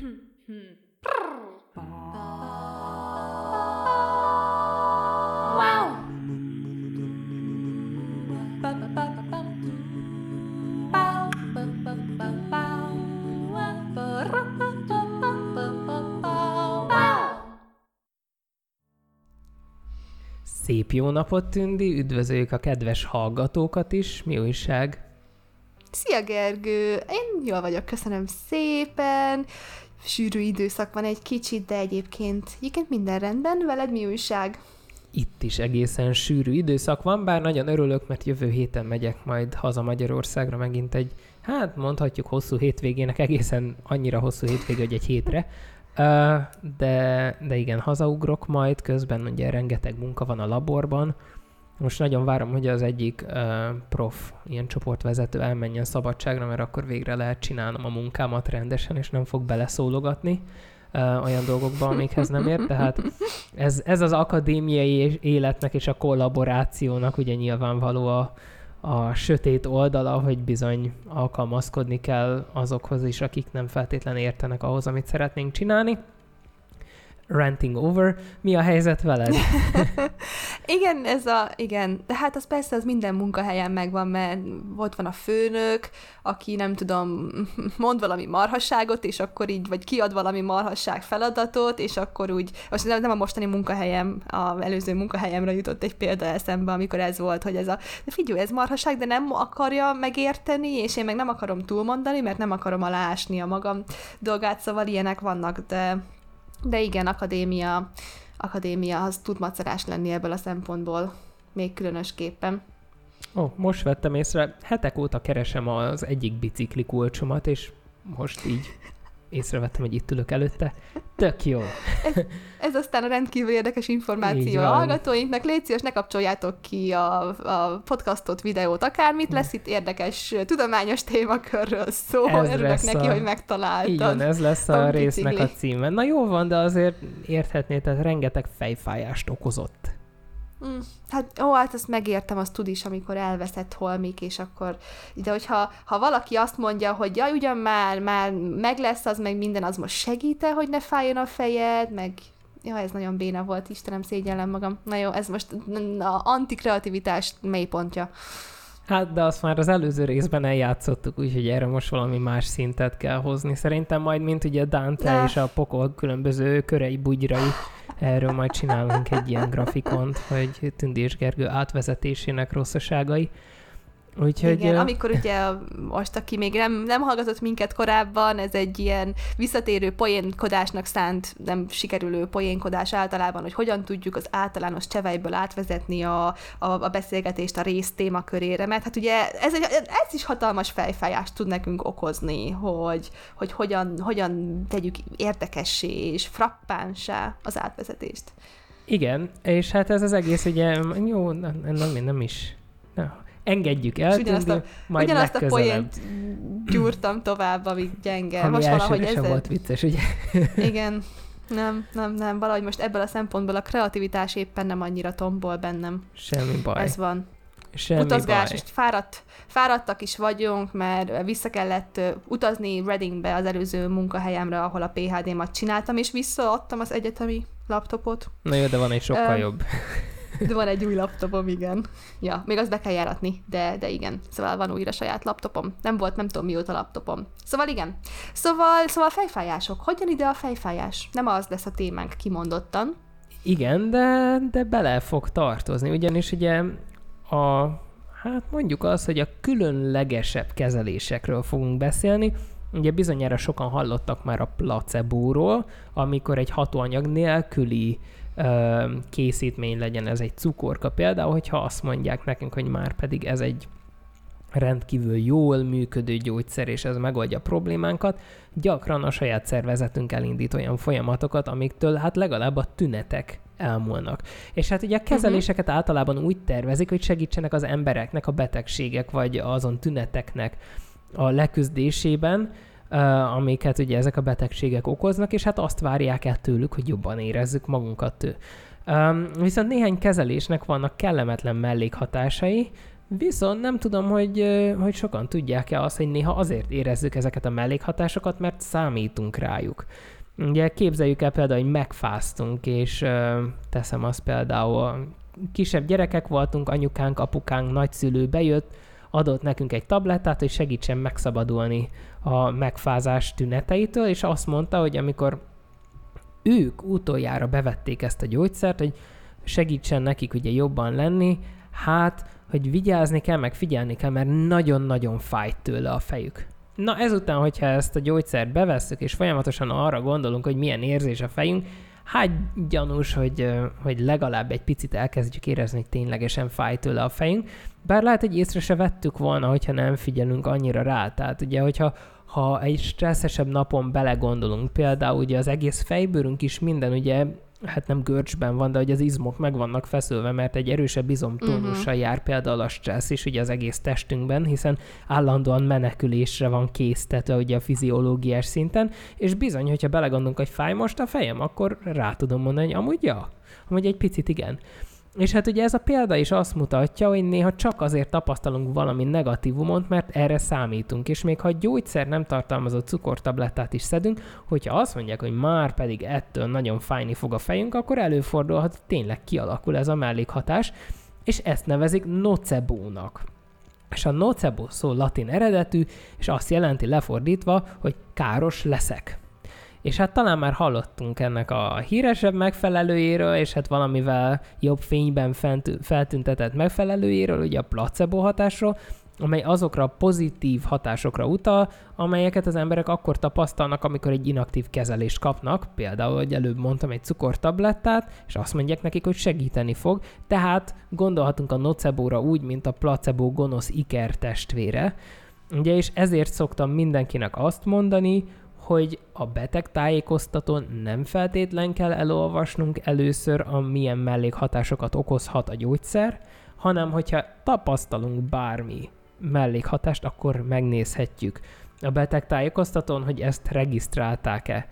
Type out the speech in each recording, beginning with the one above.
Szép jó napot, Tündi! Üdvözöljük a kedves hallgatókat is. Mi újság? Szia, Gergő! Én jól vagyok, köszönöm szépen. Sűrű időszak van egy kicsit, de egyébként, egyébként minden rendben. Veled mi újság? Itt is egészen sűrű időszak van, bár nagyon örülök, mert jövő héten megyek majd haza Magyarországra megint egy, hát mondhatjuk hosszú hétvégének, egészen annyira hosszú hétvégé, hogy egy hétre. De, de igen, hazaugrok majd, közben ugye rengeteg munka van a laborban. Most nagyon várom, hogy az egyik uh, prof, ilyen csoportvezető elmenjen szabadságra, mert akkor végre lehet csinálnom a munkámat rendesen, és nem fog beleszólogatni uh, olyan dolgokba, amikhez nem ért. Tehát ez, ez az akadémiai életnek és a kollaborációnak ugye nyilvánvaló a, a sötét oldala, hogy bizony alkalmazkodni kell azokhoz is, akik nem feltétlenül értenek ahhoz, amit szeretnénk csinálni ranting over. Mi a helyzet veled? igen, ez a, igen, de hát az persze az minden munkahelyen megvan, mert ott van a főnök, aki nem tudom, mond valami marhasságot, és akkor így, vagy kiad valami marhasság feladatot, és akkor úgy, most nem a mostani munkahelyem, a előző munkahelyemre jutott egy példa eszembe, amikor ez volt, hogy ez a, de figyelj, ez marhasság, de nem akarja megérteni, és én meg nem akarom túlmondani, mert nem akarom alásni a magam dolgát, szóval ilyenek vannak, de de igen, akadémia, akadémia az tud macerás lenni ebből a szempontból, még különösképpen. Ó, most vettem észre, hetek óta keresem az egyik bicikli kulcsomat, és most így észrevettem, hogy itt ülök előtte. Tök jó. Ez, ez aztán a rendkívül érdekes információ a hallgatóinknak. Légy szíves, ne kapcsoljátok ki a, a podcastot, videót, akármit. Lesz itt érdekes tudományos témakörről szó. Ez Örülök neki, a... hogy megtaláltad. Igen, ez lesz a, a résznek a címe. Na jó van, de azért érthetné, tehát rengeteg fejfájást okozott. Mm, hát ó, hát ezt megértem, azt tud is, amikor elveszett holmik, és akkor, de hogyha ha valaki azt mondja, hogy jaj, ugyan már, már meg lesz az, meg minden, az most segíte, hogy ne fájjon a fejed, meg Ja, ez nagyon béna volt, Istenem, szégyellem magam. Na jó, ez most a antikreativitás mélypontja. Hát, de azt már az előző részben eljátszottuk, úgyhogy erre most valami más szintet kell hozni. Szerintem majd, mint ugye Dante de... és a pokol különböző körei, bugyrai, erről majd csinálunk egy ilyen grafikont, hogy Tündi és Gergő átvezetésének rosszaságai. Úgyhogy, Igen, amikor ugye most, aki még nem, nem hallgatott minket korábban, ez egy ilyen visszatérő poénkodásnak szánt, nem sikerülő poénkodás általában, hogy hogyan tudjuk az általános csevejből átvezetni a, a, a beszélgetést a rész témakörére, mert hát ugye ez, egy, ez is hatalmas fejfájást tud nekünk okozni, hogy, hogy hogyan, hogyan tegyük érdekessé és frappánsá az átvezetést. Igen, és hát ez az egész ugye, jó, nem, nem, nem is, nem, engedjük el, és ugyanazt a, majd ugyanazt a poént gyúrtam tovább, amíg gyenge. Ami most valahogy ez volt vicces, ugye? Igen. Nem, nem, nem. Valahogy most ebből a szempontból a kreativitás éppen nem annyira tombol bennem. Semmi baj. Ez van. Semmi Utazgás, baj. és fáradt, fáradtak is vagyunk, mert vissza kellett utazni Readingbe az előző munkahelyemre, ahol a PHD-mat csináltam, és visszaadtam az egyetemi laptopot. Na jó, de van egy sokkal uh, jobb. De van egy új laptopom, igen. Ja, még azt be kell járatni, de, de igen. Szóval van újra saját laptopom. Nem volt, nem tudom mióta laptopom. Szóval igen. Szóval, szóval fejfájások. Hogyan ide a fejfájás? Nem az lesz a témánk kimondottan. Igen, de, de bele fog tartozni, ugyanis ugye a, hát mondjuk az, hogy a különlegesebb kezelésekről fogunk beszélni, Ugye bizonyára sokan hallottak már a placebóról, amikor egy hatóanyag nélküli készítmény legyen, ez egy cukorka például, hogyha azt mondják nekünk, hogy már pedig ez egy rendkívül jól működő gyógyszer, és ez megoldja a problémánkat, gyakran a saját szervezetünk elindít olyan folyamatokat, amiktől hát legalább a tünetek elmúlnak. És hát ugye a kezeléseket uh-huh. általában úgy tervezik, hogy segítsenek az embereknek a betegségek, vagy azon tüneteknek a leküzdésében, amiket ugye ezek a betegségek okoznak, és hát azt várják el tőlük, hogy jobban érezzük magunkat. Viszont néhány kezelésnek vannak kellemetlen mellékhatásai, Viszont nem tudom, hogy, hogy sokan tudják-e azt, hogy néha azért érezzük ezeket a mellékhatásokat, mert számítunk rájuk. Ugye képzeljük el például, hogy megfáztunk, és teszem azt például, kisebb gyerekek voltunk, anyukánk, apukánk, nagyszülő bejött, adott nekünk egy tablettát, hogy segítsen megszabadulni a megfázás tüneteitől, és azt mondta, hogy amikor ők utoljára bevették ezt a gyógyszert, hogy segítsen nekik ugye jobban lenni, hát, hogy vigyázni kell, meg figyelni kell, mert nagyon-nagyon fájt tőle a fejük. Na ezután, hogyha ezt a gyógyszert bevesszük, és folyamatosan arra gondolunk, hogy milyen érzés a fejünk, hát gyanús, hogy, hogy legalább egy picit elkezdjük érezni, hogy ténylegesen fáj tőle a fejünk. Bár lehet, hogy észre se vettük volna, hogyha nem figyelünk annyira rá. Tehát ugye, hogyha ha egy stresszesebb napon belegondolunk, például ugye az egész fejbőrünk is minden ugye hát nem görcsben van, de hogy az izmok meg vannak feszülve, mert egy erősebb izomtónussal uh-huh. jár például a stressz is ugye az egész testünkben, hiszen állandóan menekülésre van késztetve ugye a fiziológiás szinten, és bizony, hogyha belegondolunk, hogy fáj most a fejem, akkor rá tudom mondani, hogy amúgy ja, amúgy egy picit igen. És hát ugye ez a példa is azt mutatja, hogy néha csak azért tapasztalunk valami negatívumot, mert erre számítunk. És még ha gyógyszer nem tartalmazó cukortablettát is szedünk, hogyha azt mondják, hogy már pedig ettől nagyon fájni fog a fejünk, akkor előfordulhat, hogy tényleg kialakul ez a mellékhatás, és ezt nevezik nocebónak. És a nocebo szó latin eredetű, és azt jelenti lefordítva, hogy káros leszek. És hát talán már hallottunk ennek a híresebb megfelelőjéről, és hát valamivel jobb fényben feltüntetett megfelelőjéről, ugye a placebo hatásról, amely azokra a pozitív hatásokra utal, amelyeket az emberek akkor tapasztalnak, amikor egy inaktív kezelést kapnak, például, hogy előbb mondtam egy cukortablettát, és azt mondják nekik, hogy segíteni fog, tehát gondolhatunk a nocebóra úgy, mint a placebo gonosz iker testvére, Ugye, és ezért szoktam mindenkinek azt mondani, hogy a beteg tájékoztatón nem feltétlen kell elolvasnunk először, a milyen mellékhatásokat okozhat a gyógyszer, hanem hogyha tapasztalunk bármi mellékhatást, akkor megnézhetjük a beteg tájékoztatón, hogy ezt regisztrálták-e.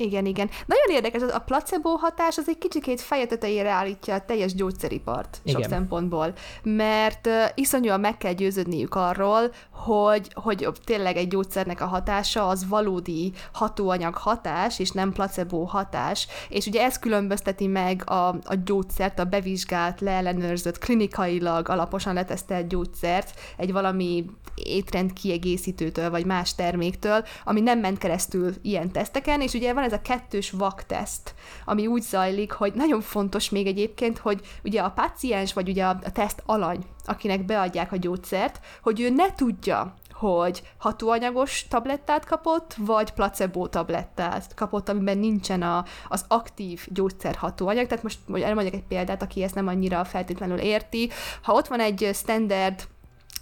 Igen, igen. Nagyon érdekes, az a placebo hatás az egy kicsikét feje tetejére állítja a teljes gyógyszeripart igen. sok szempontból, mert iszonyúan meg kell győződniük arról, hogy, hogy tényleg egy gyógyszernek a hatása az valódi hatóanyag hatás, és nem placebo hatás, és ugye ez különbözteti meg a, a gyógyszert, a bevizsgált, leellenőrzött, klinikailag alaposan letesztelt gyógyszert egy valami étrend kiegészítőtől, vagy más terméktől, ami nem ment keresztül ilyen teszteken, és ugye van ez a kettős vakteszt, ami úgy zajlik, hogy nagyon fontos még egyébként, hogy ugye a páciens, vagy ugye a teszt alany, akinek beadják a gyógyszert, hogy ő ne tudja, hogy hatóanyagos tablettát kapott, vagy placebo tablettát kapott, amiben nincsen a, az aktív gyógyszer hatóanyag. Tehát most elmondjak egy példát, aki ezt nem annyira feltétlenül érti. Ha ott van egy standard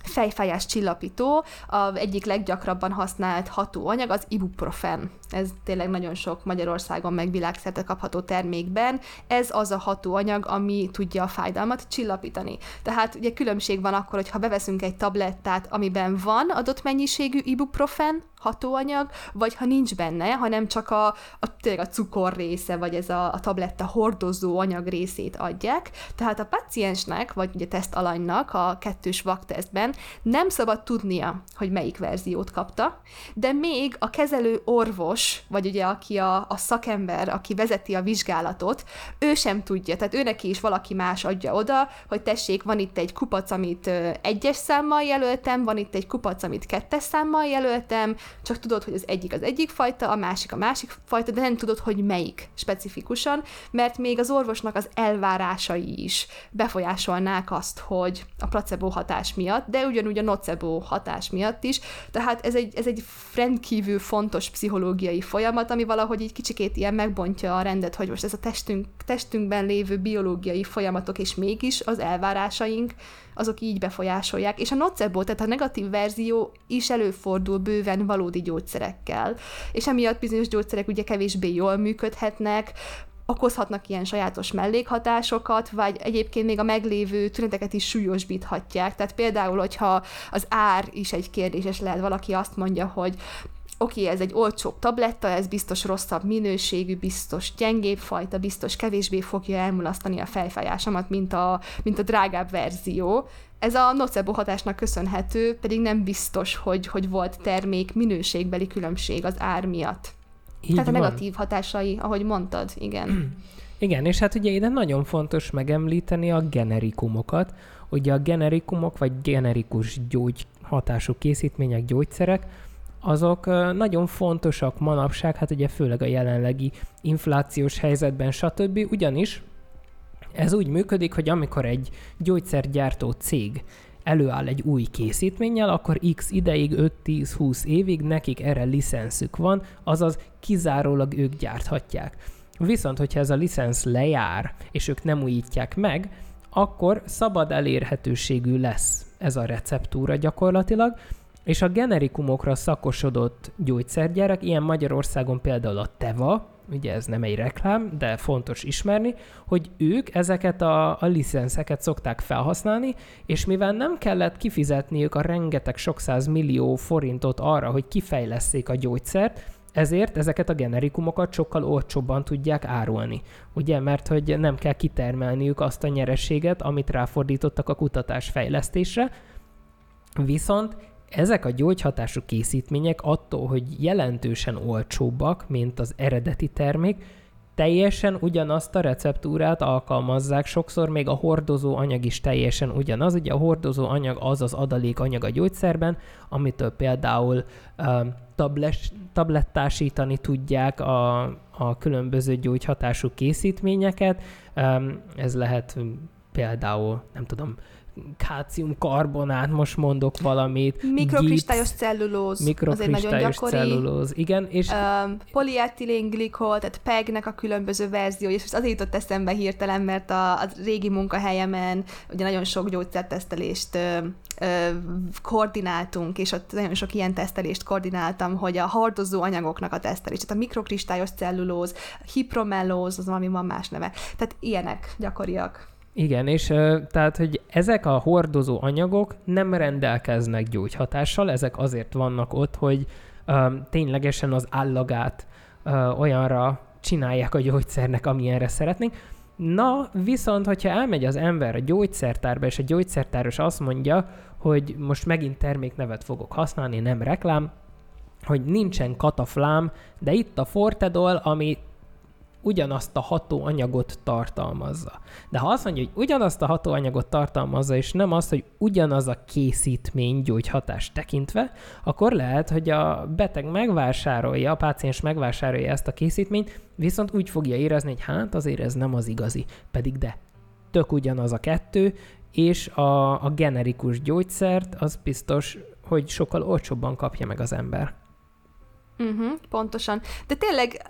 fejfájás csillapító, a egyik leggyakrabban használt hatóanyag az ibuprofen. Ez tényleg nagyon sok Magyarországon meg világszerte kapható termékben. Ez az a hatóanyag, ami tudja a fájdalmat csillapítani. Tehát ugye különbség van akkor, hogyha beveszünk egy tablettát, amiben van adott mennyiségű ibuprofen, hatóanyag, vagy ha nincs benne, hanem csak a, a, a cukor része, vagy ez a, a tabletta hordozó anyag részét adják. Tehát a paciensnek, vagy ugye tesztalanynak a kettős vaktesztben nem szabad tudnia, hogy melyik verziót kapta, de még a kezelő orvos, vagy ugye aki a, a szakember, aki vezeti a vizsgálatot, ő sem tudja, tehát őnek is valaki más adja oda, hogy tessék, van itt egy kupac, amit egyes számmal jelöltem, van itt egy kupac, amit kettes számmal jelöltem, csak tudod, hogy az egyik az egyik fajta, a másik a másik fajta, de nem tudod, hogy melyik specifikusan, mert még az orvosnak az elvárásai is befolyásolnák azt, hogy a placebo hatás miatt, de ugyanúgy a nocebo hatás miatt is, tehát ez egy, ez egy rendkívül fontos pszichológiai folyamat, ami valahogy egy kicsikét ilyen megbontja a rendet, hogy most ez a testünk, testünkben lévő biológiai folyamatok, és mégis az elvárásaink, azok így befolyásolják. És a nocebo, tehát a negatív verzió is előfordul bőven valódi gyógyszerekkel. És emiatt bizonyos gyógyszerek ugye kevésbé jól működhetnek, okozhatnak ilyen sajátos mellékhatásokat, vagy egyébként még a meglévő tüneteket is súlyosbíthatják. Tehát például, hogyha az ár is egy kérdéses lehet, valaki azt mondja, hogy oké, okay, ez egy olcsóbb tabletta, ez biztos rosszabb minőségű, biztos gyengébb fajta, biztos kevésbé fogja elmulasztani a fejfájásomat, mint a, mint a drágább verzió. Ez a nocebo hatásnak köszönhető, pedig nem biztos, hogy, hogy volt termék minőségbeli különbség az ár miatt. Így Tehát van. a negatív hatásai, ahogy mondtad, igen. Igen, és hát ugye ide nagyon fontos megemlíteni a generikumokat. Ugye a generikumok, vagy generikus gyógyhatású készítmények, gyógyszerek, azok nagyon fontosak manapság, hát ugye főleg a jelenlegi inflációs helyzetben, stb. Ugyanis ez úgy működik, hogy amikor egy gyógyszergyártó cég előáll egy új készítménnyel, akkor x ideig, 5-10-20 évig nekik erre licenszük van, azaz kizárólag ők gyárthatják. Viszont, hogyha ez a licensz lejár, és ők nem újítják meg, akkor szabad elérhetőségű lesz ez a receptúra gyakorlatilag, és a generikumokra szakosodott gyógyszergyárak, ilyen Magyarországon például a Teva, ugye ez nem egy reklám, de fontos ismerni, hogy ők ezeket a, a licenszeket szokták felhasználni, és mivel nem kellett kifizetniük a rengeteg sok millió forintot arra, hogy kifejleszék a gyógyszert, ezért ezeket a generikumokat sokkal olcsóbban tudják árulni. Ugye, mert hogy nem kell kitermelniük azt a nyerességet, amit ráfordítottak a kutatás fejlesztésre, viszont ezek a gyógyhatású készítmények attól, hogy jelentősen olcsóbbak, mint az eredeti termék, teljesen ugyanazt a receptúrát alkalmazzák, sokszor még a hordozó anyag is teljesen ugyanaz. Ugye a hordozó anyag az az adalék anyag a gyógyszerben, amitől például uh, tablet, tablettásítani tudják a, a különböző gyógyhatású készítményeket. Ez lehet például, nem tudom, kálciumkarbonát, most mondok valamit. Mikrokristályos cellulóz, mikrokristályos az egy nagyon gyakori. cellulóz, igen. És... Um, polietilén glikol, tehát PEG-nek a különböző verzió, és azért jutott eszembe hirtelen, mert a, a régi munkahelyemen ugye nagyon sok gyógyszertesztelést ö, ö, koordináltunk, és ott nagyon sok ilyen tesztelést koordináltam, hogy a hordozó anyagoknak a tesztelés, tehát a mikrokristályos cellulóz, hipromellóz, az valami van más neve. Tehát ilyenek gyakoriak. Igen, és tehát, hogy ezek a hordozó anyagok nem rendelkeznek gyógyhatással, ezek azért vannak ott, hogy ténylegesen az állagát olyanra csinálják a gyógyszernek, amilyenre szeretnénk. Na, viszont, hogyha elmegy az ember a gyógyszertárba, és a gyógyszertáros azt mondja, hogy most megint terméknevet fogok használni, nem reklám, hogy nincsen kataflám, de itt a Fortedol, ami ugyanazt a hatóanyagot tartalmazza. De ha azt mondja, hogy ugyanazt a hatóanyagot tartalmazza, és nem azt, hogy ugyanaz a készítmény gyógyhatást tekintve, akkor lehet, hogy a beteg megvásárolja, a páciens megvásárolja ezt a készítményt, viszont úgy fogja érezni, hogy hát azért ez nem az igazi, pedig de tök ugyanaz a kettő, és a, a generikus gyógyszert az biztos, hogy sokkal olcsóbban kapja meg az ember. Uh-huh, pontosan. De tényleg,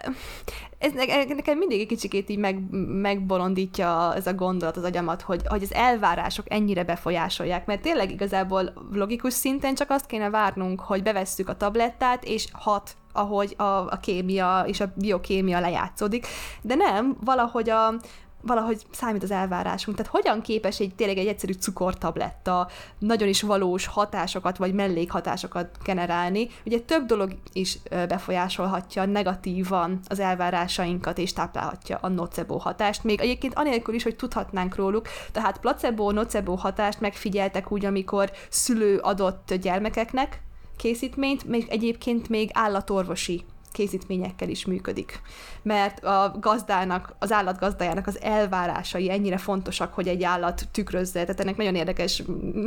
ez nekem mindig egy kicsikét így meg, megbolondítja ez a gondolat az agyamat, hogy, hogy az elvárások ennyire befolyásolják, mert tényleg igazából logikus szinten csak azt kéne várnunk, hogy bevesszük a tablettát, és hat ahogy a, a kémia és a biokémia lejátszódik, de nem, valahogy a, valahogy számít az elvárásunk. Tehát hogyan képes egy tényleg egy egyszerű cukortabletta nagyon is valós hatásokat vagy mellékhatásokat generálni. Ugye több dolog is befolyásolhatja negatívan az elvárásainkat és táplálhatja a nocebo hatást, még egyébként anélkül is, hogy tudhatnánk róluk. Tehát placebo, nocebo hatást megfigyeltek úgy, amikor szülő adott gyermekeknek készítményt, még egyébként még állatorvosi készítményekkel is működik. Mert a gazdának, az állat gazdájának az elvárásai ennyire fontosak, hogy egy állat tükrözze, tehát ennek nagyon érdekes mm,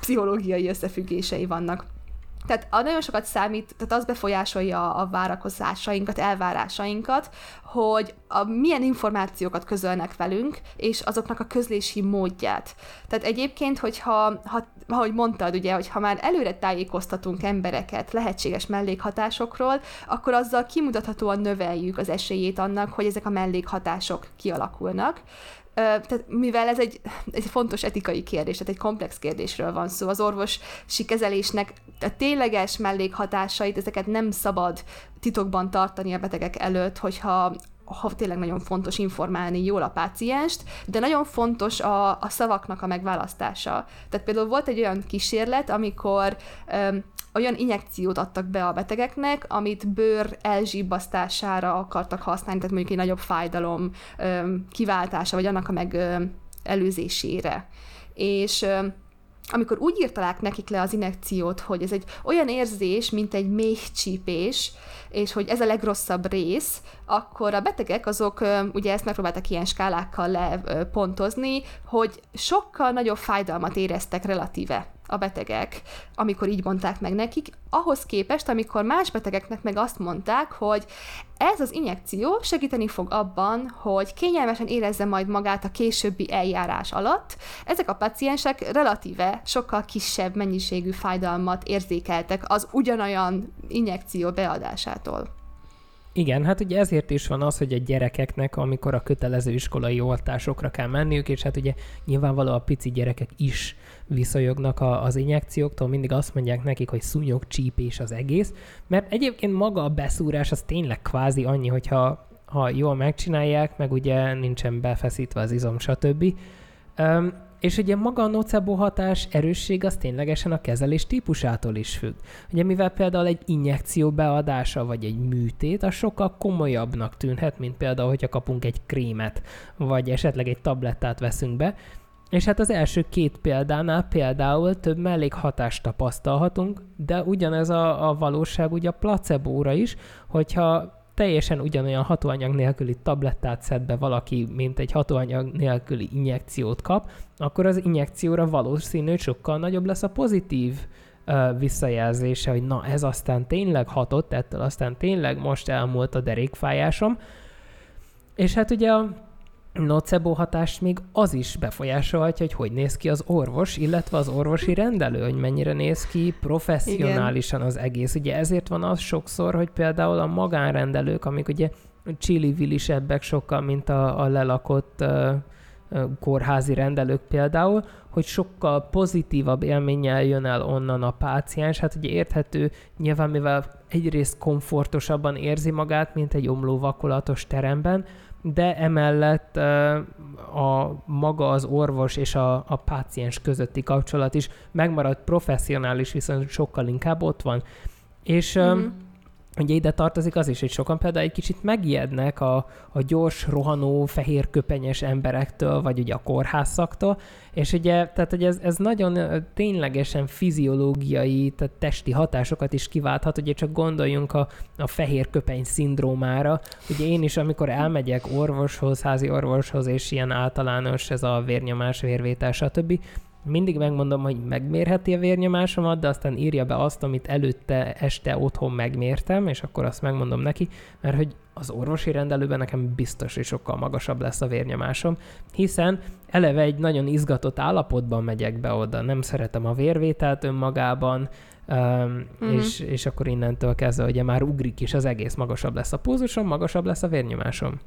pszichológiai összefüggései vannak. Tehát a nagyon sokat számít, tehát az befolyásolja a várakozásainkat, elvárásainkat, hogy a, milyen információkat közölnek velünk, és azoknak a közlési módját. Tehát egyébként, hogyha, ha, ahogy mondtad, ugye, hogy ha már előre tájékoztatunk embereket lehetséges mellékhatásokról, akkor azzal kimutathatóan növeljük az esélyét annak, hogy ezek a mellékhatások kialakulnak tehát mivel ez egy, egy fontos etikai kérdés, tehát egy komplex kérdésről van szó, az orvosi kezelésnek a tényleges mellékhatásait, ezeket nem szabad titokban tartani a betegek előtt, hogyha ha tényleg nagyon fontos informálni jól a pácienst, de nagyon fontos a, a szavaknak a megválasztása. Tehát például volt egy olyan kísérlet, amikor um, olyan injekciót adtak be a betegeknek, amit bőr elzsibbasztására akartak használni, tehát mondjuk egy nagyobb fájdalom kiváltása, vagy annak a meg előzésére. És amikor úgy írtalák nekik le az injekciót, hogy ez egy olyan érzés, mint egy mély csípés, és hogy ez a legrosszabb rész, akkor a betegek azok, ugye ezt megpróbáltak ilyen skálákkal lepontozni, hogy sokkal nagyobb fájdalmat éreztek relatíve a betegek, amikor így mondták meg nekik, ahhoz képest, amikor más betegeknek meg azt mondták, hogy ez az injekció segíteni fog abban, hogy kényelmesen érezze majd magát a későbbi eljárás alatt. Ezek a paciensek relatíve sokkal kisebb mennyiségű fájdalmat érzékeltek az ugyanolyan injekció beadásától. Igen, hát ugye ezért is van az, hogy a gyerekeknek, amikor a kötelező iskolai oltásokra kell menniük, és hát ugye nyilvánvalóan a pici gyerekek is viszonyognak a, az injekcióktól, mindig azt mondják nekik, hogy szúnyog csípés az egész, mert egyébként maga a beszúrás az tényleg kvázi annyi, hogyha ha jól megcsinálják, meg ugye nincsen befeszítve az izom, stb. Um, és ugye maga a nocebo hatás erősség az ténylegesen a kezelés típusától is függ. Ugye mivel például egy injekció beadása vagy egy műtét, az sokkal komolyabbnak tűnhet, mint például, hogyha kapunk egy krémet, vagy esetleg egy tablettát veszünk be, és hát az első két példánál például több mellékhatást tapasztalhatunk, de ugyanez a, a valóság ugye a placebóra is, hogyha teljesen ugyanolyan hatóanyag nélküli tablettát szed be valaki, mint egy hatóanyag nélküli injekciót kap, akkor az injekcióra valószínű, sokkal nagyobb lesz a pozitív uh, visszajelzése, hogy na ez aztán tényleg hatott, ettől aztán tényleg most elmúlt a derékfájásom. És hát ugye a nocebo hatást még az is befolyásolhatja, hogy hogy néz ki az orvos, illetve az orvosi rendelő, hogy mennyire néz ki professzionálisan az egész. Ugye ezért van az sokszor, hogy például a magánrendelők, amik ugye csili-vilisebbek sokkal, mint a, a lelakott uh, kórházi rendelők például, hogy sokkal pozitívabb élménnyel jön el onnan a páciens. Hát ugye érthető, nyilván mivel egyrészt komfortosabban érzi magát, mint egy omlóvakolatos teremben, de emellett a maga az orvos és a, a páciens közötti kapcsolat is megmaradt professzionális, viszont sokkal inkább ott van. És mm-hmm. Ugye ide tartozik az is, hogy sokan például egy kicsit megijednek a, a gyors, rohanó, fehérköpenyes emberektől, vagy ugye a kórházaktól, és ugye, tehát hogy ez, ez nagyon ténylegesen fiziológiai, tehát testi hatásokat is kiválthat, ugye csak gondoljunk a, a fehérköpeny szindrómára. Ugye én is, amikor elmegyek orvoshoz, házi orvoshoz, és ilyen általános ez a vérnyomás, vérvétel, stb., mindig megmondom, hogy megmérheti a vérnyomásomat, de aztán írja be azt, amit előtte este otthon megmértem, és akkor azt megmondom neki, mert hogy az orvosi rendelőben nekem biztos, hogy sokkal magasabb lesz a vérnyomásom, hiszen eleve egy nagyon izgatott állapotban megyek be oda, nem szeretem a vérvételt önmagában, Um, mm-hmm. és, és akkor innentől kezdve ugye már ugrik is az egész, magasabb lesz a pulzusom, magasabb lesz a vérnyomásom.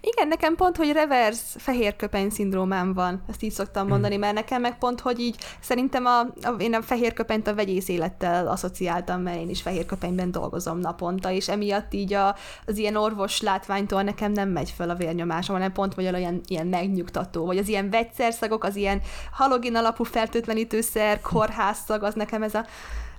Igen, nekem pont, hogy reverse fehér köpeny szindrómám van, ezt így szoktam mondani, mert nekem meg pont, hogy így szerintem a, a, én a fehér köpenyt a vegyész élettel asszociáltam, mert én is fehér köpenyben dolgozom naponta, és emiatt így a, az ilyen orvos látványtól nekem nem megy föl a vérnyomásom, hanem pont vagy olyan ilyen megnyugtató, vagy az ilyen vegyszerszagok, az ilyen halogén alapú fertőtlenítőszer, kórházszag, az nekem ez a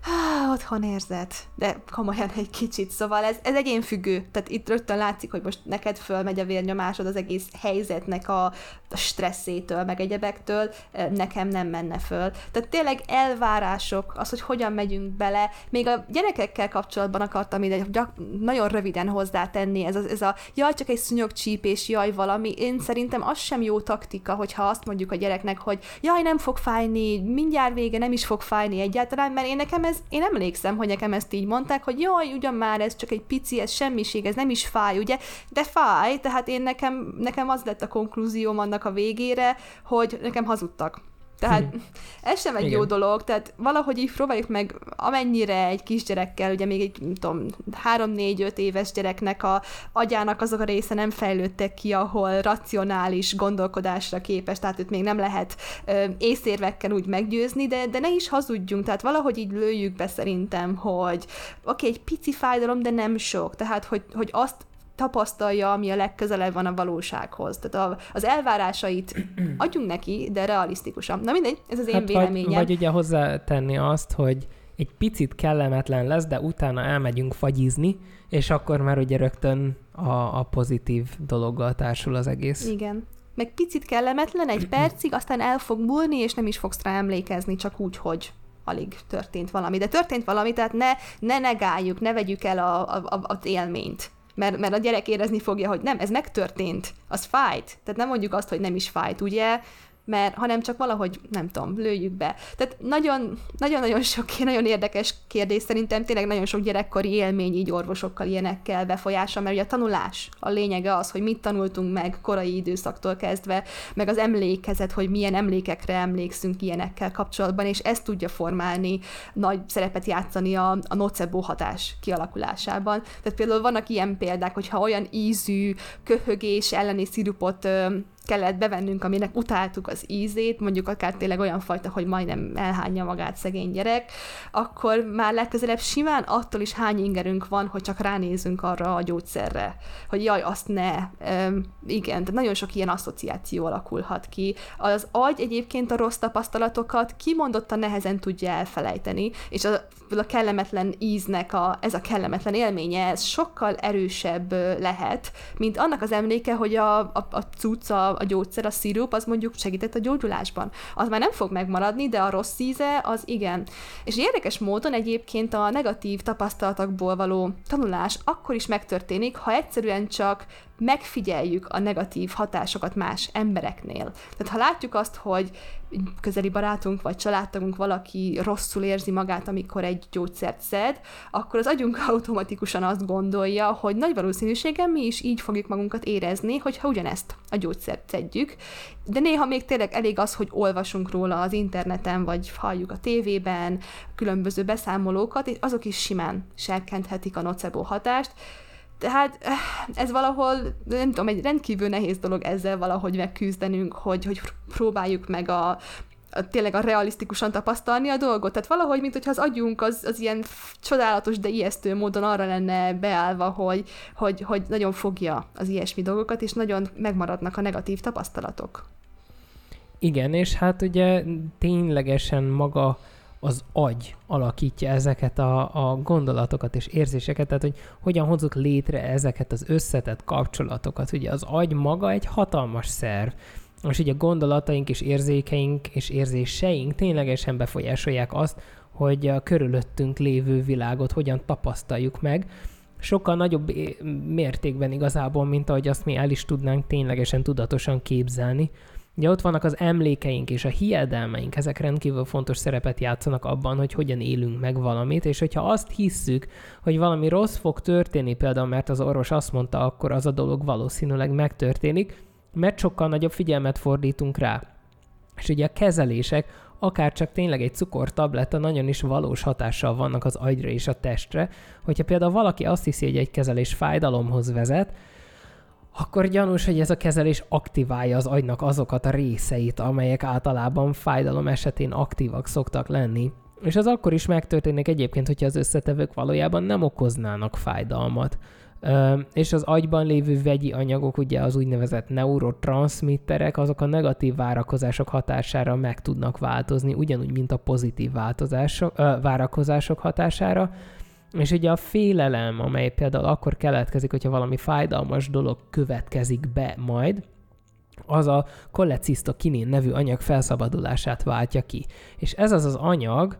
ah, otthon érzed, de komolyan egy kicsit, szóval ez, ez egyénfüggő, tehát itt rögtön látszik, hogy most neked fölmegy a vérnyomásod az egész helyzetnek a, a stresszétől, meg egyebektől, nekem nem menne föl. Tehát tényleg elvárások, az, hogy hogyan megyünk bele, még a gyerekekkel kapcsolatban akartam ide gyak, nagyon röviden hozzátenni, ez a, ez a jaj, csak egy szúnyogcsípés, jaj, valami, én szerintem az sem jó taktika, hogyha azt mondjuk a gyereknek, hogy jaj, nem fog fájni, mindjárt vége, nem is fog fájni egyáltalán, mert én nekem ez ez, én emlékszem, hogy nekem ezt így mondták, hogy jaj, ugyan már ez csak egy pici, ez semmiség, ez nem is fáj, ugye? De fáj, tehát én nekem, nekem az lett a konklúzióm annak a végére, hogy nekem hazudtak. Tehát hm. ez sem egy Igen. jó dolog, tehát valahogy így próbáljuk meg, amennyire egy kisgyerekkel, ugye még egy, nem tudom, három-négy-öt éves gyereknek a agyának azok a része nem fejlődtek ki, ahol racionális gondolkodásra képes, tehát őt még nem lehet ö, észérvekkel úgy meggyőzni, de, de ne is hazudjunk, tehát valahogy így lőjük be szerintem, hogy oké, okay, egy pici fájdalom, de nem sok, tehát hogy, hogy azt tapasztalja, ami a legközelebb van a valósághoz. Tehát a, az elvárásait adjunk neki, de realisztikusan. Na mindegy, ez az én hát véleményem. Vagy, vagy ugye hozzátenni azt, hogy egy picit kellemetlen lesz, de utána elmegyünk fagyizni, és akkor már ugye rögtön a, a pozitív dologgal társul az egész. Igen. Meg picit kellemetlen egy percig, aztán el fog múlni, és nem is fogsz rá emlékezni, csak úgy, hogy alig történt valami. De történt valami, tehát ne, ne negáljuk, ne vegyük el a, a, a, az élményt. Mert, mert a gyerek érezni fogja, hogy nem, ez megtörtént, az fájt. Tehát nem mondjuk azt, hogy nem is fájt, ugye? Mert hanem csak valahogy, nem tudom, lőjük be. Tehát nagyon, nagyon-nagyon sok, nagyon érdekes kérdés, szerintem tényleg nagyon sok gyerekkori élmény így orvosokkal ilyenekkel befolyása, mert ugye a tanulás a lényege az, hogy mit tanultunk meg korai időszaktól kezdve, meg az emlékezet, hogy milyen emlékekre emlékszünk ilyenekkel kapcsolatban, és ezt tudja formálni, nagy szerepet játszani a, a nocebo hatás kialakulásában. Tehát például vannak ilyen példák, hogyha olyan ízű, köhögés elleni szirupot kellett bevennünk, aminek utáltuk az ízét, mondjuk akár tényleg olyan fajta, hogy majdnem elhányja magát szegény gyerek, akkor már legközelebb simán attól is hány ingerünk van, hogy csak ránézünk arra a gyógyszerre, hogy jaj, azt ne. Üm, igen, tehát nagyon sok ilyen asszociáció alakulhat ki. Az agy egyébként a rossz tapasztalatokat kimondottan nehezen tudja elfelejteni, és a, a kellemetlen íznek a, ez a kellemetlen élménye, ez sokkal erősebb lehet, mint annak az emléke, hogy a, a, a cucca, a gyógyszer, a szirup, az mondjuk segített a gyógyulásban. Az már nem fog megmaradni, de a rossz íze, az igen. És érdekes módon egyébként a negatív tapasztalatokból való tanulás akkor is megtörténik, ha egyszerűen csak megfigyeljük a negatív hatásokat más embereknél. Tehát ha látjuk azt, hogy közeli barátunk vagy családtagunk valaki rosszul érzi magát, amikor egy gyógyszert szed, akkor az agyunk automatikusan azt gondolja, hogy nagy valószínűséggel mi is így fogjuk magunkat érezni, hogyha ugyanezt a gyógyszert szedjük. De néha még tényleg elég az, hogy olvasunk róla az interneten, vagy halljuk a tévében különböző beszámolókat, és azok is simán serkenthetik a nocebo hatást, tehát eh, ez valahol, nem tudom, egy rendkívül nehéz dolog ezzel valahogy megküzdenünk, hogy, hogy próbáljuk meg a, a, tényleg a realisztikusan tapasztalni a dolgot. Tehát valahogy, mint hogyha az agyunk az, az ilyen csodálatos, de ijesztő módon arra lenne beállva, hogy, hogy, hogy nagyon fogja az ilyesmi dolgokat, és nagyon megmaradnak a negatív tapasztalatok. Igen, és hát ugye ténylegesen maga az agy alakítja ezeket a, a gondolatokat és érzéseket, tehát hogy hogyan hozzuk létre ezeket az összetett kapcsolatokat. Ugye az agy maga egy hatalmas szerv, és ugye a gondolataink és érzékeink és érzéseink ténylegesen befolyásolják azt, hogy a körülöttünk lévő világot hogyan tapasztaljuk meg, sokkal nagyobb mértékben igazából, mint ahogy azt mi el is tudnánk ténylegesen tudatosan képzelni. Ugye ott vannak az emlékeink és a hiedelmeink, ezek rendkívül fontos szerepet játszanak abban, hogy hogyan élünk meg valamit, és hogyha azt hisszük, hogy valami rossz fog történni, például mert az orvos azt mondta, akkor az a dolog valószínűleg megtörténik, mert sokkal nagyobb figyelmet fordítunk rá. És ugye a kezelések, akár csak tényleg egy cukortabletta nagyon is valós hatással vannak az agyra és a testre, hogyha például valaki azt hiszi, hogy egy kezelés fájdalomhoz vezet, akkor gyanús, hogy ez a kezelés aktiválja az agynak azokat a részeit, amelyek általában fájdalom esetén aktívak szoktak lenni. És az akkor is megtörténik egyébként, hogyha az összetevők valójában nem okoznának fájdalmat. És az agyban lévő vegyi anyagok, ugye az úgynevezett neurotranszmitterek, azok a negatív várakozások hatására meg tudnak változni, ugyanúgy, mint a pozitív változások, ö, várakozások hatására, és ugye a félelem, amely például akkor keletkezik, hogyha valami fájdalmas dolog következik be majd, az a kolecisztokinin nevű anyag felszabadulását váltja ki. És ez az az anyag,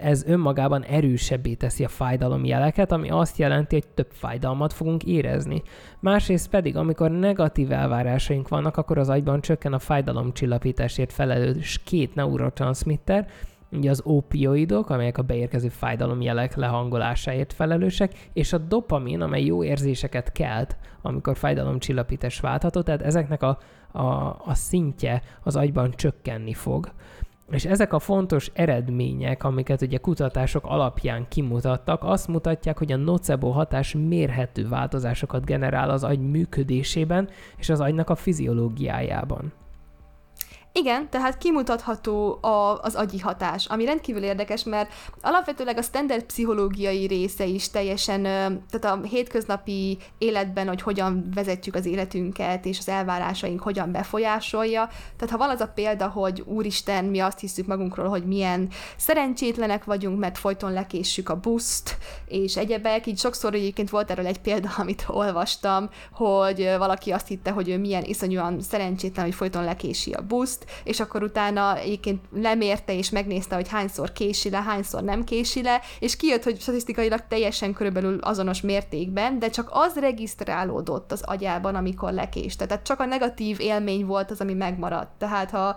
ez önmagában erősebbé teszi a fájdalomjeleket, ami azt jelenti, hogy több fájdalmat fogunk érezni. Másrészt pedig, amikor negatív elvárásaink vannak, akkor az agyban csökken a fájdalomcsillapításért felelős két neurotranszmitter, ugye az opioidok, amelyek a beérkező fájdalomjelek lehangolásáért felelősek, és a dopamin, amely jó érzéseket kelt, amikor fájdalomcsillapítás váltható, tehát ezeknek a, a, a szintje az agyban csökkenni fog. És ezek a fontos eredmények, amiket ugye kutatások alapján kimutattak, azt mutatják, hogy a nocebo hatás mérhető változásokat generál az agy működésében és az agynak a fiziológiájában. Igen, tehát kimutatható a, az agyi hatás, ami rendkívül érdekes, mert alapvetőleg a standard pszichológiai része is teljesen, tehát a hétköznapi életben, hogy hogyan vezetjük az életünket, és az elvárásaink hogyan befolyásolja. Tehát ha van az a példa, hogy úristen, mi azt hiszük magunkról, hogy milyen szerencsétlenek vagyunk, mert folyton lekéssük a buszt, és egyebek, így sokszor egyébként volt erről egy példa, amit olvastam, hogy valaki azt hitte, hogy ő milyen iszonyúan szerencsétlen, hogy folyton lekési a buszt, és akkor utána egyébként lemérte és megnézte, hogy hányszor kési le, hányszor nem kési le, és kijött, hogy statisztikailag teljesen körülbelül azonos mértékben, de csak az regisztrálódott az agyában, amikor lekéste. Tehát csak a negatív élmény volt az, ami megmaradt. Tehát ha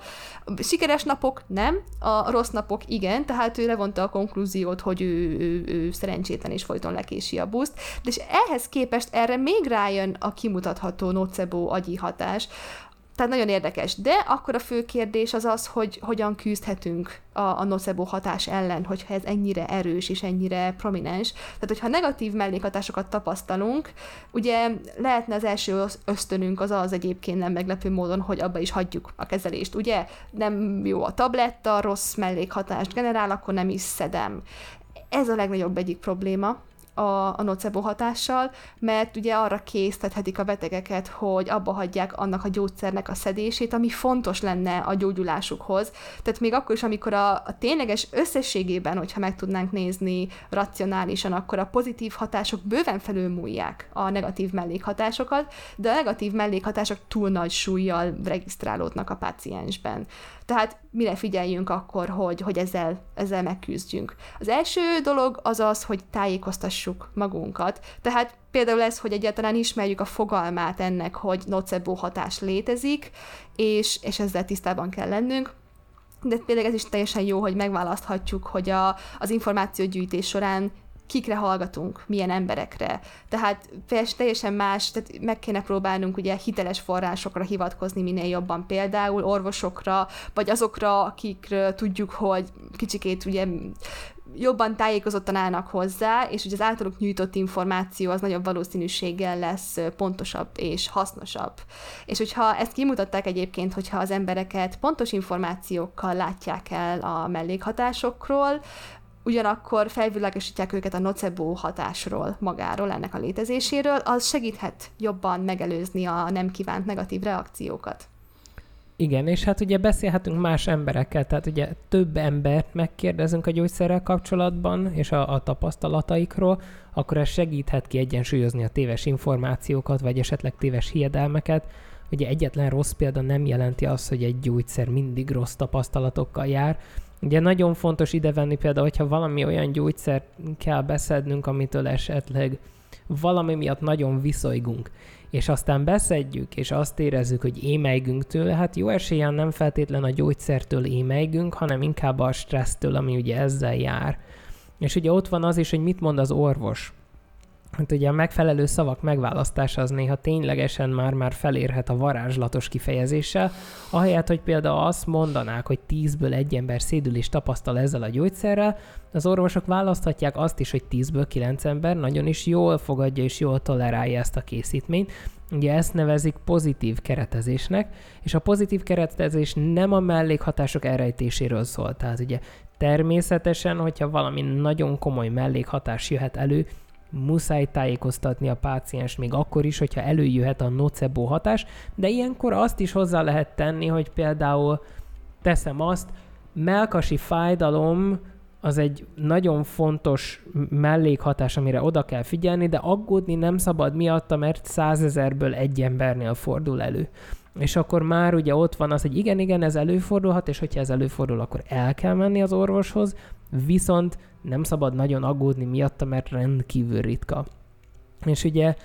sikeres napok nem, a rossz napok igen, tehát ő levonta a konklúziót, hogy ő, ő, ő szerencsétlen és folyton lekési a buszt, de és ehhez képest erre még rájön a kimutatható nocebo agyi hatás, tehát nagyon érdekes. De akkor a fő kérdés az az, hogy hogyan küzdhetünk a, a nocebo hatás ellen, hogyha ez ennyire erős és ennyire prominens. Tehát, hogyha negatív mellékhatásokat tapasztalunk, ugye lehetne az első ösztönünk az az egyébként nem meglepő módon, hogy abba is hagyjuk a kezelést. Ugye nem jó a tabletta, rossz mellékhatást generál, akkor nem is szedem. Ez a legnagyobb egyik probléma, a, a nocebo hatással, mert ugye arra késztethetik a betegeket, hogy abba hagyják annak a gyógyszernek a szedését, ami fontos lenne a gyógyulásukhoz. Tehát még akkor is, amikor a, a tényleges összességében, hogyha meg tudnánk nézni racionálisan, akkor a pozitív hatások bőven felülmúlják a negatív mellékhatásokat, de a negatív mellékhatások túl nagy súlyjal regisztrálódnak a páciensben. Tehát mire figyeljünk akkor, hogy, hogy ezzel, ezzel megküzdjünk. Az első dolog az az, hogy tájékoztassuk magunkat. Tehát például ez, hogy egyáltalán ismerjük a fogalmát ennek, hogy nocebo hatás létezik, és, és ezzel tisztában kell lennünk. De például ez is teljesen jó, hogy megválaszthatjuk, hogy a, az információgyűjtés során kikre hallgatunk, milyen emberekre. Tehát teljesen más, tehát meg kéne próbálnunk ugye hiteles forrásokra hivatkozni minél jobban, például orvosokra, vagy azokra, akikről tudjuk, hogy kicsikét ugye jobban tájékozottan állnak hozzá, és ugye az általuk nyújtott információ az nagyobb valószínűséggel lesz pontosabb és hasznosabb. És hogyha ezt kimutatták egyébként, hogyha az embereket pontos információkkal látják el a mellékhatásokról, ugyanakkor felvilágosítják őket a nocebo hatásról, magáról, ennek a létezéséről, az segíthet jobban megelőzni a nem kívánt negatív reakciókat. Igen, és hát ugye beszélhetünk más emberekkel, tehát ugye több embert megkérdezünk a gyógyszerrel kapcsolatban, és a, a tapasztalataikról, akkor ez segíthet ki egyensúlyozni a téves információkat, vagy esetleg téves hiedelmeket. Ugye egyetlen rossz példa nem jelenti azt, hogy egy gyógyszer mindig rossz tapasztalatokkal jár, Ugye nagyon fontos idevenni például, hogyha valami olyan gyógyszert kell beszednünk, amitől esetleg valami miatt nagyon viszolygunk, és aztán beszedjük, és azt érezzük, hogy émeigünk tőle, hát jó esélyen nem feltétlen a gyógyszertől émeigünk, hanem inkább a stressztől, ami ugye ezzel jár. És ugye ott van az is, hogy mit mond az orvos. Hát ugye a megfelelő szavak megválasztása az néha ténylegesen már-már felérhet a varázslatos kifejezéssel, ahelyett, hogy például azt mondanák, hogy tízből egy ember szédülést tapasztal ezzel a gyógyszerrel, az orvosok választhatják azt is, hogy tízből kilenc ember nagyon is jól fogadja és jól tolerálja ezt a készítményt. Ugye ezt nevezik pozitív keretezésnek, és a pozitív keretezés nem a mellékhatások elrejtéséről szól. Tehát ugye természetesen, hogyha valami nagyon komoly mellékhatás jöhet elő, muszáj tájékoztatni a páciens még akkor is, hogyha előjöhet a nocebo hatás, de ilyenkor azt is hozzá lehet tenni, hogy például teszem azt, melkasi fájdalom az egy nagyon fontos mellékhatás, amire oda kell figyelni, de aggódni nem szabad miatta, mert százezerből egy embernél fordul elő. És akkor már ugye ott van az, hogy igen, igen, ez előfordulhat, és hogyha ez előfordul, akkor el kell menni az orvoshoz, viszont nem szabad nagyon aggódni miatta, mert rendkívül ritka. És ugye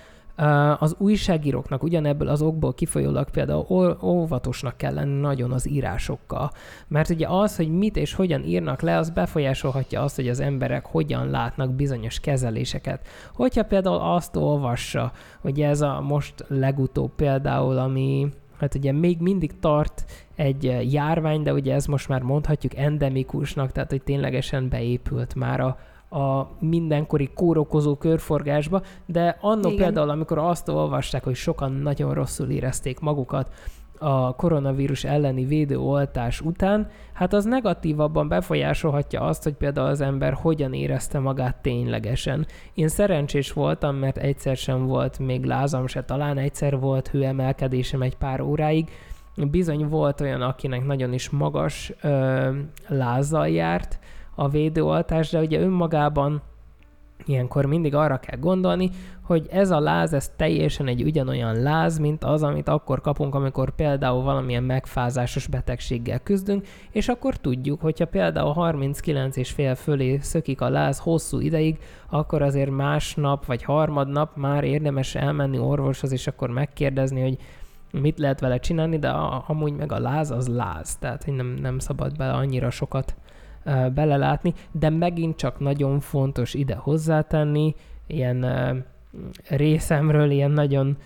az újságíróknak ugyanebből az okból kifolyólag például óvatosnak kell lenni nagyon az írásokkal. Mert ugye az, hogy mit és hogyan írnak le, az befolyásolhatja azt, hogy az emberek hogyan látnak bizonyos kezeléseket. Hogyha például azt olvassa, hogy ez a most legutóbb például, ami hát ugye még mindig tart egy eh, járvány, de ugye ez most már mondhatjuk endemikusnak, tehát hogy ténylegesen beépült már a, a mindenkori kórokozó körforgásba, de annó például, amikor azt olvasták, hogy sokan nagyon rosszul érezték magukat, a koronavírus elleni védőoltás után, hát az negatívabban befolyásolhatja azt, hogy például az ember hogyan érezte magát ténylegesen. Én szerencsés voltam, mert egyszer sem volt még lázam se, talán egyszer volt hőemelkedésem egy pár óráig, bizony volt olyan, akinek nagyon is magas ö, lázzal járt a védőoltás, de ugye önmagában Ilyenkor mindig arra kell gondolni, hogy ez a láz, ez teljesen egy ugyanolyan láz, mint az, amit akkor kapunk, amikor például valamilyen megfázásos betegséggel küzdünk, és akkor tudjuk, hogyha például 39 és fél fölé szökik a láz hosszú ideig, akkor azért másnap vagy harmadnap már érdemes elmenni orvoshoz, és akkor megkérdezni, hogy mit lehet vele csinálni, de amúgy meg a láz az láz, tehát nem, nem szabad bele annyira sokat belelátni, de megint csak nagyon fontos ide hozzátenni, ilyen részemről ilyen nagyon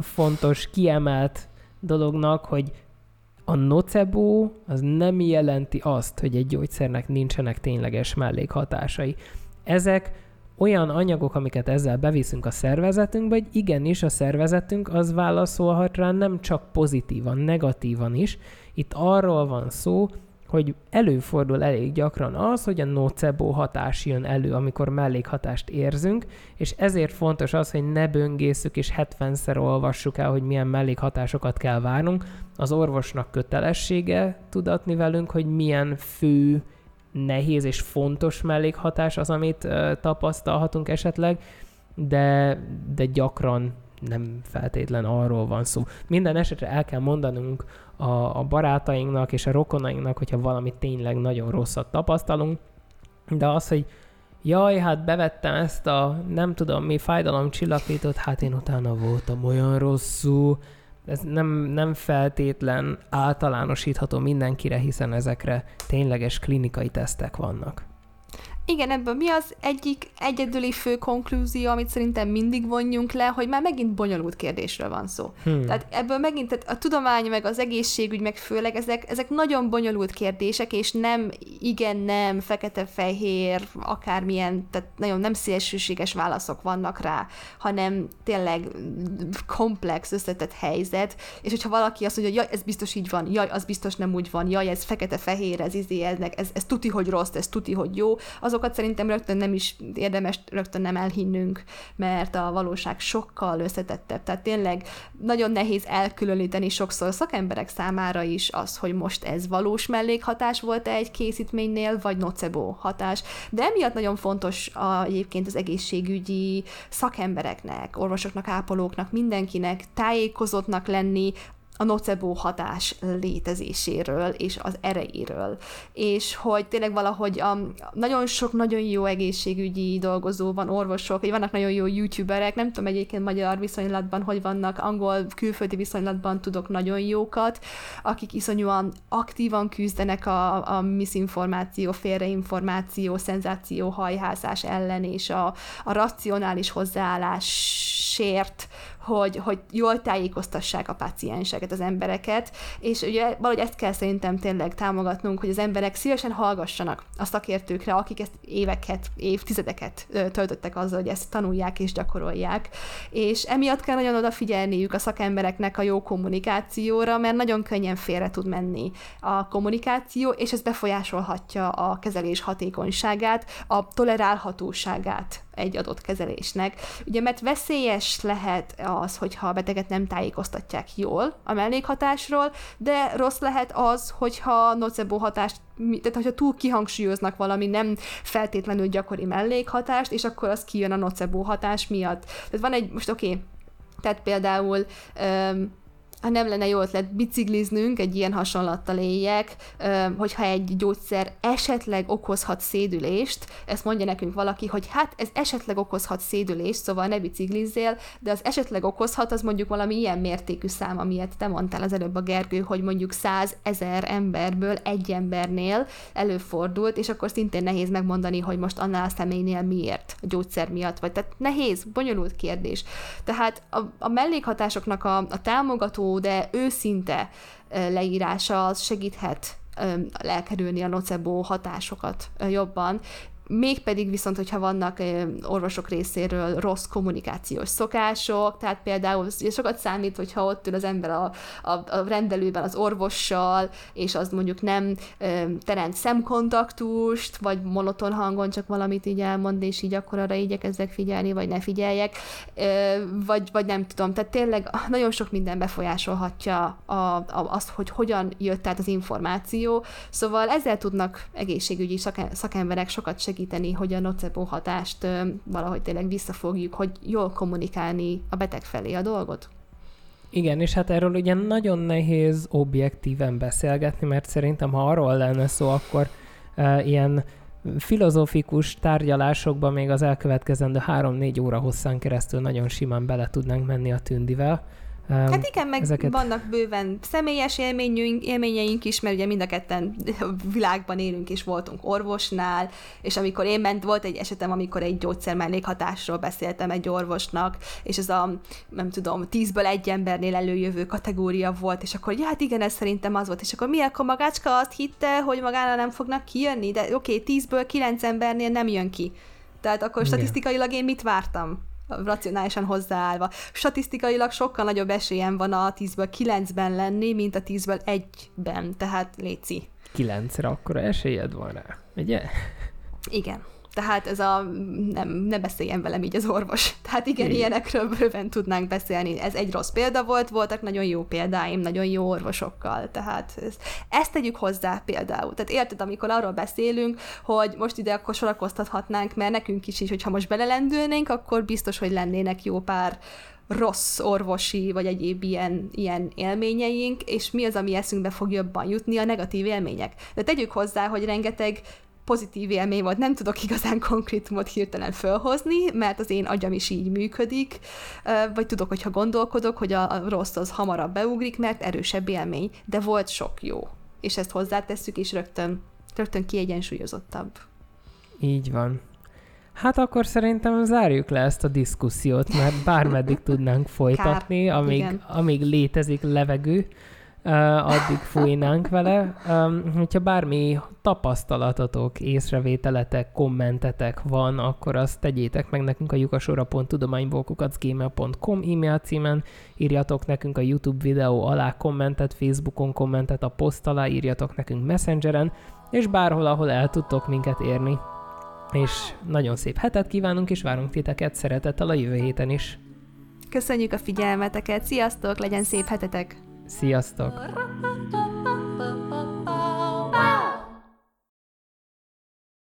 fontos, kiemelt dolognak, hogy a nocebo az nem jelenti azt, hogy egy gyógyszernek nincsenek tényleges mellékhatásai. Ezek olyan anyagok, amiket ezzel beviszünk a szervezetünkbe, hogy igenis a szervezetünk az válaszolhat rá nem csak pozitívan, negatívan is. Itt arról van szó, hogy előfordul elég gyakran az, hogy a nocebo hatás jön elő, amikor mellékhatást érzünk, és ezért fontos az, hogy ne böngészük és 70-szer olvassuk el, hogy milyen mellékhatásokat kell várnunk. Az orvosnak kötelessége tudatni velünk, hogy milyen fő, nehéz és fontos mellékhatás az, amit tapasztalhatunk esetleg, de, de gyakran nem feltétlen arról van szó. Minden esetre el kell mondanunk a, a barátainknak és a rokonainknak, hogyha valami tényleg nagyon rosszat tapasztalunk, de az, hogy jaj, hát bevettem ezt a nem tudom mi fájdalomcsillapítót, hát én utána voltam olyan rosszul, ez nem, nem feltétlen általánosítható mindenkire, hiszen ezekre tényleges klinikai tesztek vannak. Igen, ebből mi az egyik egyedüli fő konklúzió, amit szerintem mindig vonjunk le, hogy már megint bonyolult kérdésről van szó. Hmm. Tehát ebből megint tehát a tudomány, meg az egészségügy, meg főleg ezek, ezek nagyon bonyolult kérdések, és nem igen, nem, fekete-fehér, akármilyen, tehát nagyon nem szélsőséges válaszok vannak rá, hanem tényleg komplex, összetett helyzet, és hogyha valaki azt mondja, jaj, ez biztos így van, jaj, az biztos nem úgy van, jaj, ez fekete-fehér, ez izé, ez, ez, ez tuti, hogy rossz, ez tuti, hogy jó, az azokat szerintem rögtön nem is érdemes rögtön nem elhinnünk, mert a valóság sokkal összetettebb. Tehát tényleg nagyon nehéz elkülöníteni sokszor szakemberek számára is az, hogy most ez valós mellékhatás volt-e egy készítménynél, vagy nocebo hatás. De emiatt nagyon fontos a, egyébként az egészségügyi szakembereknek, orvosoknak, ápolóknak, mindenkinek tájékozottnak lenni a nocebo hatás létezéséről és az erejéről. És hogy tényleg valahogy a, nagyon sok nagyon jó egészségügyi dolgozó van, orvosok, vannak nagyon jó youtuberek, nem tudom egyébként magyar viszonylatban, hogy vannak, angol, külföldi viszonylatban tudok nagyon jókat, akik iszonyúan aktívan küzdenek a, a misinformáció, félreinformáció, szenzáció, hajhászás ellen, és a, a racionális hozzáállásért hogy, hogy jól tájékoztassák a pacienseket, az embereket, és ugye valahogy ezt kell szerintem tényleg támogatnunk, hogy az emberek szívesen hallgassanak a szakértőkre, akik ezt éveket, évtizedeket töltöttek azzal, hogy ezt tanulják és gyakorolják, és emiatt kell nagyon odafigyelniük a szakembereknek a jó kommunikációra, mert nagyon könnyen félre tud menni a kommunikáció, és ez befolyásolhatja a kezelés hatékonyságát, a tolerálhatóságát egy adott kezelésnek. Ugye, mert veszélyes lehet az, hogyha a beteget nem tájékoztatják jól a mellékhatásról, de rossz lehet az, hogyha nocebo hatást tehát hogyha túl kihangsúlyoznak valami nem feltétlenül gyakori mellékhatást, és akkor az kijön a nocebo hatás miatt. Tehát van egy, most oké, okay, tehát például um, ha nem lenne jó ötlet bicikliznünk, egy ilyen hasonlattal éljek, hogyha egy gyógyszer esetleg okozhat szédülést, ezt mondja nekünk valaki, hogy hát ez esetleg okozhat szédülést, szóval ne biciklizzél, de az esetleg okozhat, az mondjuk valami ilyen mértékű szám, amilyet te mondtál az előbb a Gergő, hogy mondjuk száz ezer emberből egy embernél előfordult, és akkor szintén nehéz megmondani, hogy most annál a személynél miért, a gyógyszer miatt, vagy tehát nehéz, bonyolult kérdés. Tehát a, a mellékhatásoknak a, a támogató de őszinte leírása az segíthet elkerülni a nocebo hatásokat jobban. Mégpedig viszont, hogyha vannak orvosok részéről rossz kommunikációs szokások, tehát például sokat számít, hogyha ott ül az ember a, a, a rendelőben az orvossal, és az mondjuk nem teremt szemkontaktust, vagy monoton hangon csak valamit így elmond, és így akkor arra igyekezzek figyelni, vagy ne figyeljek, vagy, vagy nem tudom. Tehát tényleg nagyon sok minden befolyásolhatja a, a, azt, hogy hogyan jött át az információ, szóval ezzel tudnak egészségügyi szakemberek sokat segíteni segíteni, hogy a nocebo hatást valahogy tényleg visszafogjuk, hogy jól kommunikálni a beteg felé a dolgot. Igen, és hát erről ugye nagyon nehéz objektíven beszélgetni, mert szerintem ha arról lenne szó, akkor uh, ilyen filozófikus tárgyalásokban még az elkövetkezendő három-négy óra hosszán keresztül nagyon simán bele tudnánk menni a tündivel. Hát igen, meg ezeket... vannak bőven személyes élményünk, élményeink is, mert ugye mind a ketten világban élünk és voltunk orvosnál, és amikor én ment, volt egy esetem, amikor egy gyógyszer mellékhatásról beszéltem egy orvosnak, és ez a, nem tudom, tízből egy embernél előjövő kategória volt, és akkor, ja, hát igen, ez szerintem az volt, és akkor mi, akkor magácska azt hitte, hogy magára nem fognak kijönni, de oké, okay, tízből kilenc embernél nem jön ki. Tehát akkor igen. statisztikailag én mit vártam? Racionálisan hozzáállva. Statisztikailag sokkal nagyobb esélyem van a 10-ből 9-ben lenni, mint a 10-ből 1-ben, tehát léci. 9-re akkor esélyed van rá, ugye? Igen. Tehát ez a, nem, ne beszéljen velem így az orvos. Tehát igen, igen, ilyenekről bőven tudnánk beszélni. Ez egy rossz példa volt, voltak nagyon jó példáim, nagyon jó orvosokkal. Tehát ez, ezt tegyük hozzá például. Tehát érted, amikor arról beszélünk, hogy most ide akkor sorakoztathatnánk, mert nekünk is is, hogyha most belelendülnénk, akkor biztos, hogy lennének jó pár rossz orvosi, vagy egyéb ilyen, ilyen élményeink, és mi az, ami eszünkbe fog jobban jutni, a negatív élmények. De tegyük hozzá, hogy rengeteg pozitív élmény volt. Nem tudok igazán konkrétumot hirtelen fölhozni, mert az én agyam is így működik, vagy tudok, hogyha gondolkodok, hogy a rossz az hamarabb beugrik, mert erősebb élmény, de volt sok jó. És ezt hozzátesszük, és rögtön, rögtön kiegyensúlyozottabb. Így van. Hát akkor szerintem zárjuk le ezt a diszkusziót, mert bármeddig tudnánk folytatni, Kár, amíg, amíg létezik levegő addig fújnánk vele. Hogyha bármi tapasztalatotok, észrevételetek, kommentetek van, akkor azt tegyétek meg nekünk a lyukasora.tudománybolkukacgmail.com e-mail címen, írjatok nekünk a YouTube videó alá kommentet, Facebookon kommentet, a poszt alá írjatok nekünk Messengeren, és bárhol, ahol el tudtok minket érni. És nagyon szép hetet kívánunk, és várunk titeket szeretettel a jövő héten is. Köszönjük a figyelmeteket, sziasztok, legyen szép hetetek! Sziasztok!